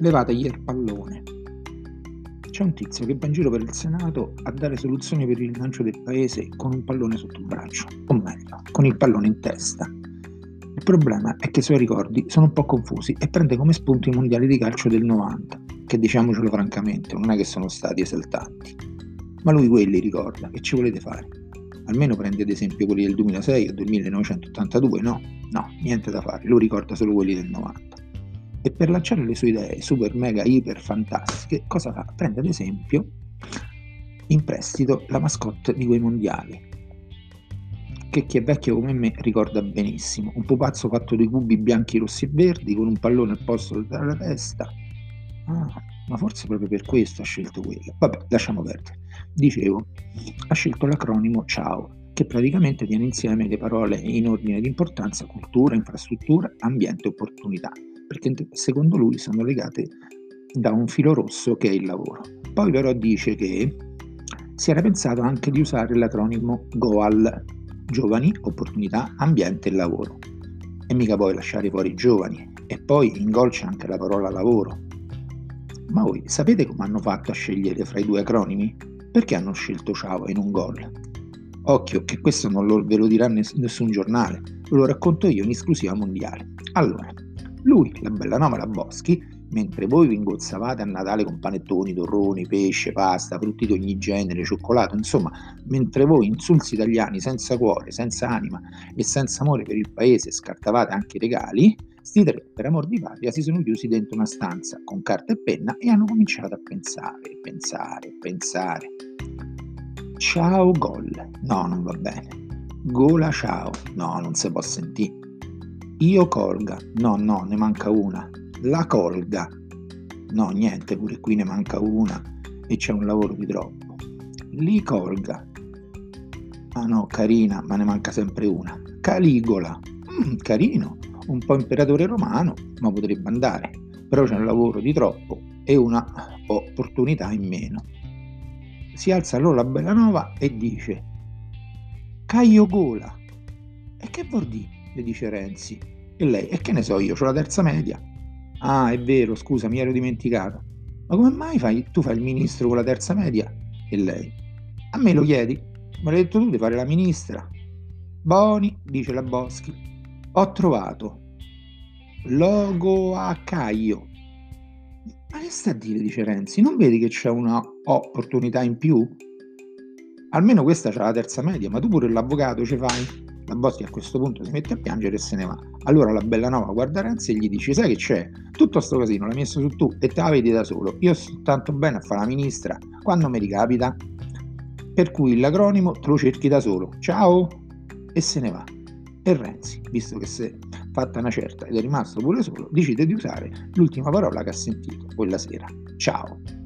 levategli il pallone. C'è un tizio che va in giro per il Senato a dare soluzioni per il lancio del paese con un pallone sotto il braccio, o meglio, con il pallone in testa. Il problema è che i suoi ricordi sono un po' confusi e prende come spunto i mondiali di calcio del 90, che diciamocelo francamente, non è che sono stati esaltanti. Ma lui quelli ricorda, che ci volete fare? Almeno prende ad esempio quelli del 2006 o del 1982, no? No, niente da fare, lui ricorda solo quelli del 90 e per lanciare le sue idee super mega iper fantastiche cosa fa? Prende ad esempio in prestito la mascotte di quei mondiali. Che chi è vecchio come me ricorda benissimo. Un pupazzo fatto di cubi bianchi, rossi e verdi con un pallone al posto della testa. Ah, ma forse proprio per questo ha scelto quella. Vabbè lasciamo perdere. Dicevo ha scelto l'acronimo CIAO che praticamente tiene insieme le parole in ordine di importanza cultura, infrastruttura, ambiente e opportunità perché secondo lui sono legate da un filo rosso che è il lavoro. Poi però dice che si era pensato anche di usare l'acronimo GOAL, giovani, opportunità, ambiente e lavoro. E mica poi lasciare fuori i giovani. E poi in GOL c'è anche la parola lavoro. Ma voi sapete come hanno fatto a scegliere fra i due acronimi? Perché hanno scelto Ciao e non GOL? Occhio che questo non lo, ve lo dirà nessun giornale, ve lo racconto io in esclusiva mondiale. Allora, lui, la bella nome la Boschi, mentre voi vi ingozzavate a Natale con panettoni, torroni, pesce, pasta, frutti di ogni genere, cioccolato, insomma, mentre voi insulsi italiani senza cuore, senza anima e senza amore per il paese scartavate anche i regali, sti tre, per amor di patria, si sono chiusi dentro una stanza con carta e penna e hanno cominciato a pensare, pensare, pensare. Ciao gol. No, non va bene. Gola ciao. No, non si può sentire. Io colga. No, no, ne manca una. La colga. No, niente, pure qui ne manca una e c'è un lavoro di troppo. Li colga. Ah no, carina, ma ne manca sempre una. Caligola. Mm, carino, un po' imperatore romano, ma potrebbe andare. Però c'è un lavoro di troppo e una opportunità in meno. Si alza allora la Bellanova e dice Caio Gola. E che vuol dire? Le dice Renzi. E lei, e che ne so io, ho la terza media. Ah, è vero, scusa, mi ero dimenticato. Ma come mai fai, tu fai il ministro con la terza media? E lei, a me lo chiedi? Me l'hai detto tu di fare la ministra. Boni, dice la Boschi, ho trovato logo a Caio. Ma che sta a dire, dice Renzi? Non vedi che c'è una opportunità in più? Almeno questa c'è la terza media, ma tu pure l'avvocato ci fai? La Boschi a questo punto si mette a piangere e se ne va. Allora la bella nova guarda Renzi e gli dice: Sai che c'è? Tutto sto casino l'hai messo su tu e te la vedi da solo. Io sto tanto bene a fare la ministra quando mi ricapita. Per cui l'acronimo te lo cerchi da solo. Ciao! E se ne va. E Renzi, visto che si è fatta una certa ed è rimasto pure solo, decide di usare l'ultima parola che ha sentito quella sera. Ciao!